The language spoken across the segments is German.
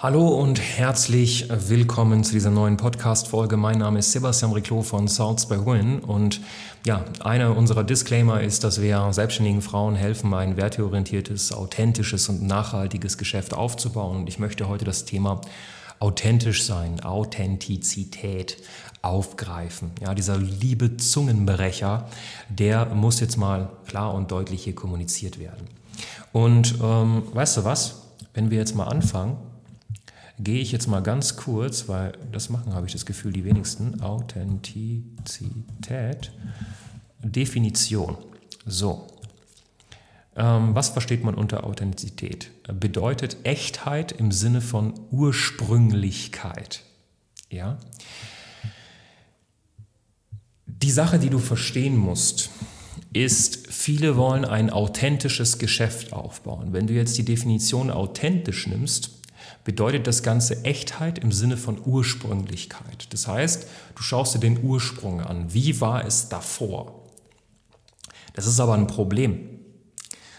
Hallo und herzlich willkommen zu dieser neuen Podcast-Folge. Mein Name ist Sebastian Riclo von Souths by Win und ja, einer unserer Disclaimer ist, dass wir selbstständigen Frauen helfen, ein werteorientiertes, authentisches und nachhaltiges Geschäft aufzubauen. Und ich möchte heute das Thema authentisch sein, Authentizität aufgreifen. Ja, dieser liebe Zungenbrecher, der muss jetzt mal klar und deutlich hier kommuniziert werden. Und ähm, weißt du was? Wenn wir jetzt mal anfangen, gehe ich jetzt mal ganz kurz, weil das machen, habe ich das Gefühl, die wenigsten. Authentizität. Definition. So. Ähm, was versteht man unter Authentizität? Bedeutet Echtheit im Sinne von Ursprünglichkeit. Ja? Die Sache, die du verstehen musst, ist, viele wollen ein authentisches Geschäft aufbauen. Wenn du jetzt die Definition authentisch nimmst, bedeutet das Ganze Echtheit im Sinne von Ursprünglichkeit. Das heißt, du schaust dir den Ursprung an. Wie war es davor? Das ist aber ein Problem.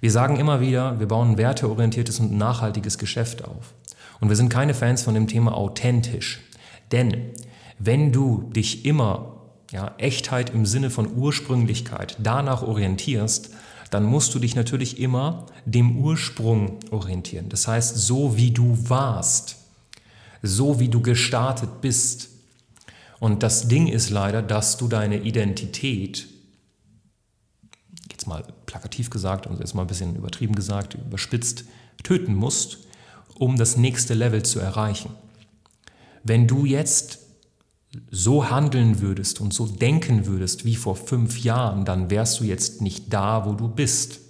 Wir sagen immer wieder, wir bauen ein werteorientiertes und nachhaltiges Geschäft auf. Und wir sind keine Fans von dem Thema authentisch. Denn wenn du dich immer ja, Echtheit im Sinne von Ursprünglichkeit danach orientierst, dann musst du dich natürlich immer dem Ursprung orientieren. Das heißt, so wie du warst, so wie du gestartet bist. Und das Ding ist leider, dass du deine Identität, jetzt mal plakativ gesagt und jetzt mal ein bisschen übertrieben gesagt, überspitzt, töten musst, um das nächste Level zu erreichen. Wenn du jetzt so handeln würdest und so denken würdest wie vor fünf Jahren, dann wärst du jetzt nicht da, wo du bist.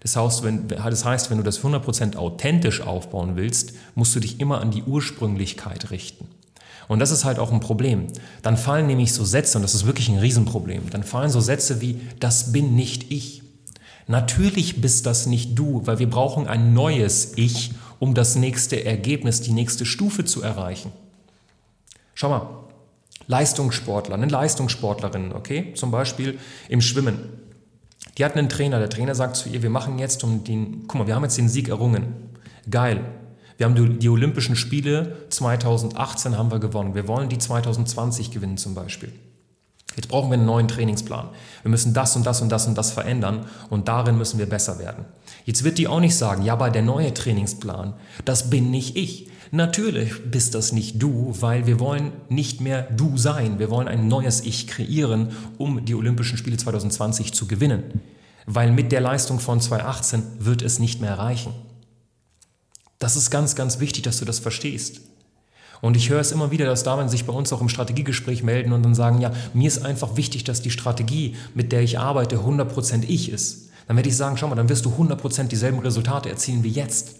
Das heißt, wenn, das heißt, wenn du das 100% authentisch aufbauen willst, musst du dich immer an die Ursprünglichkeit richten. Und das ist halt auch ein Problem. Dann fallen nämlich so Sätze, und das ist wirklich ein Riesenproblem, dann fallen so Sätze wie, das bin nicht ich. Natürlich bist das nicht du, weil wir brauchen ein neues Ich, um das nächste Ergebnis, die nächste Stufe zu erreichen. Schau mal, Leistungssportler, eine Leistungssportlerin, okay, zum Beispiel im Schwimmen. Die hat einen Trainer, der Trainer sagt zu ihr, wir machen jetzt um den, guck mal, wir haben jetzt den Sieg errungen. Geil. Wir haben die, Olympischen Spiele 2018 haben wir gewonnen. Wir wollen die 2020 gewinnen zum Beispiel. Jetzt brauchen wir einen neuen Trainingsplan. Wir müssen das und das und das und das verändern und darin müssen wir besser werden. Jetzt wird die auch nicht sagen, ja, aber der neue Trainingsplan, das bin nicht ich. Natürlich bist das nicht du, weil wir wollen nicht mehr du sein. Wir wollen ein neues Ich kreieren, um die Olympischen Spiele 2020 zu gewinnen. Weil mit der Leistung von 2018 wird es nicht mehr reichen. Das ist ganz, ganz wichtig, dass du das verstehst. Und ich höre es immer wieder, dass Damen sich bei uns auch im Strategiegespräch melden und dann sagen, ja, mir ist einfach wichtig, dass die Strategie, mit der ich arbeite, 100% ich ist. Dann werde ich sagen, schau mal, dann wirst du 100% dieselben Resultate erzielen wie jetzt.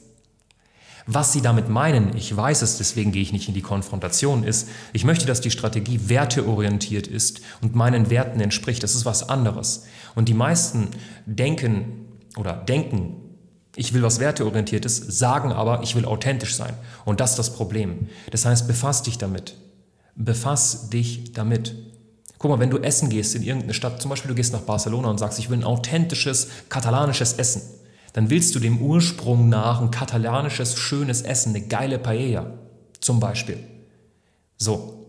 Was sie damit meinen, ich weiß es, deswegen gehe ich nicht in die Konfrontation, ist, ich möchte, dass die Strategie werteorientiert ist und meinen Werten entspricht. Das ist was anderes. Und die meisten denken oder denken, ich will was werteorientiertes, sagen aber, ich will authentisch sein. Und das ist das Problem. Das heißt, befass dich damit. Befass dich damit. Guck mal, wenn du essen gehst in irgendeine Stadt, zum Beispiel du gehst nach Barcelona und sagst, ich will ein authentisches katalanisches Essen dann willst du dem Ursprung nach ein katalanisches, schönes Essen, eine geile Paella zum Beispiel. So.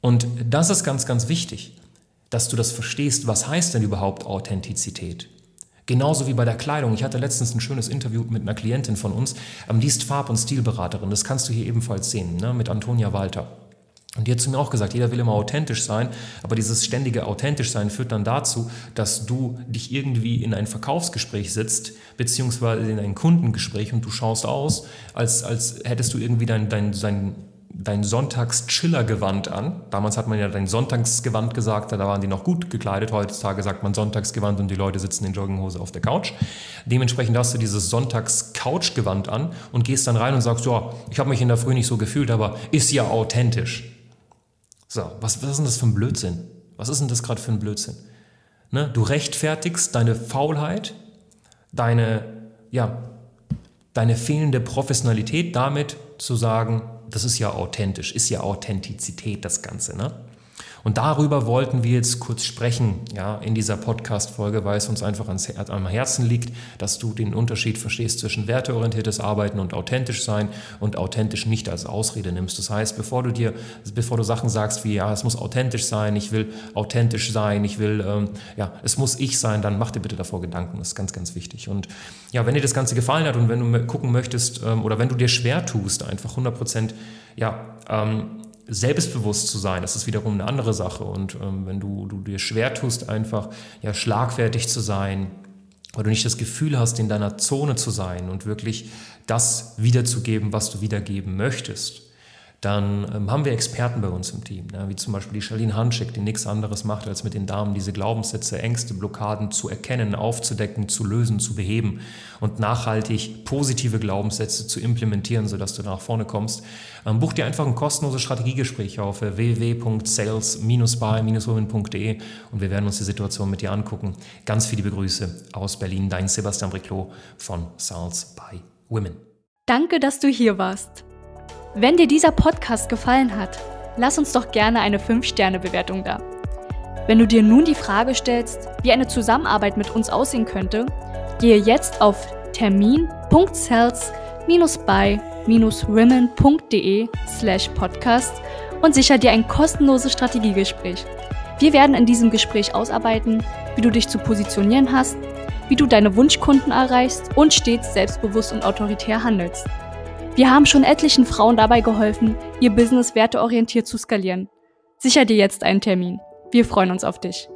Und das ist ganz, ganz wichtig, dass du das verstehst, was heißt denn überhaupt Authentizität? Genauso wie bei der Kleidung. Ich hatte letztens ein schönes Interview mit einer Klientin von uns, ähm, die ist Farb- und Stilberaterin. Das kannst du hier ebenfalls sehen, ne, mit Antonia Walter. Und die hat zu mir auch gesagt, jeder will immer authentisch sein, aber dieses ständige authentisch sein führt dann dazu, dass du dich irgendwie in ein Verkaufsgespräch sitzt, beziehungsweise in ein Kundengespräch und du schaust aus, als, als hättest du irgendwie dein, dein, dein, dein Sonntags-Chiller-Gewand an. Damals hat man ja dein Sonntagsgewand gesagt, da waren die noch gut gekleidet. Heutzutage sagt man Sonntagsgewand und die Leute sitzen in Jogginghose auf der Couch. Dementsprechend hast du dieses Sonntags-Couch-Gewand an und gehst dann rein und sagst, ja, ich habe mich in der Früh nicht so gefühlt, aber ist ja authentisch. So, was, was ist denn das für ein Blödsinn? Was ist denn das gerade für ein Blödsinn? Ne? Du rechtfertigst deine Faulheit, deine, ja, deine fehlende Professionalität damit zu sagen, das ist ja authentisch, ist ja Authentizität das Ganze. Ne? Und darüber wollten wir jetzt kurz sprechen, ja, in dieser Podcast-Folge, weil es uns einfach ans, am Herzen liegt, dass du den Unterschied verstehst zwischen werteorientiertes Arbeiten und authentisch sein und authentisch nicht als Ausrede nimmst. Das heißt, bevor du dir, bevor du Sachen sagst wie, ja, es muss authentisch sein, ich will authentisch sein, ich will, ähm, ja, es muss ich sein, dann mach dir bitte davor Gedanken. Das ist ganz, ganz wichtig. Und ja, wenn dir das Ganze gefallen hat und wenn du gucken möchtest ähm, oder wenn du dir schwer tust, einfach 100 Prozent, ja, ähm, selbstbewusst zu sein, das ist wiederum eine andere Sache. Und ähm, wenn du, du dir schwer tust, einfach ja, schlagfertig zu sein, weil du nicht das Gefühl hast, in deiner Zone zu sein und wirklich das wiederzugeben, was du wiedergeben möchtest, dann ähm, haben wir Experten bei uns im Team, ne? wie zum Beispiel die Charlene Hanschek, die nichts anderes macht, als mit den Damen diese Glaubenssätze, Ängste, Blockaden zu erkennen, aufzudecken, zu lösen, zu beheben und nachhaltig positive Glaubenssätze zu implementieren, sodass du nach vorne kommst. Ähm, buch dir einfach ein kostenloses Strategiegespräch auf äh, www.sales-by-women.de und wir werden uns die Situation mit dir angucken. Ganz viele Begrüße aus Berlin, dein Sebastian Briclot von Sales by Women. Danke, dass du hier warst. Wenn dir dieser Podcast gefallen hat, lass uns doch gerne eine 5-Sterne-Bewertung da. Wenn du dir nun die Frage stellst, wie eine Zusammenarbeit mit uns aussehen könnte, gehe jetzt auf termin.cells-by-women.de slash podcast und sicher dir ein kostenloses Strategiegespräch. Wir werden in diesem Gespräch ausarbeiten, wie du dich zu positionieren hast, wie du deine Wunschkunden erreichst und stets selbstbewusst und autoritär handelst. Wir haben schon etlichen Frauen dabei geholfen, ihr Business werteorientiert zu skalieren. Sicher dir jetzt einen Termin. Wir freuen uns auf dich.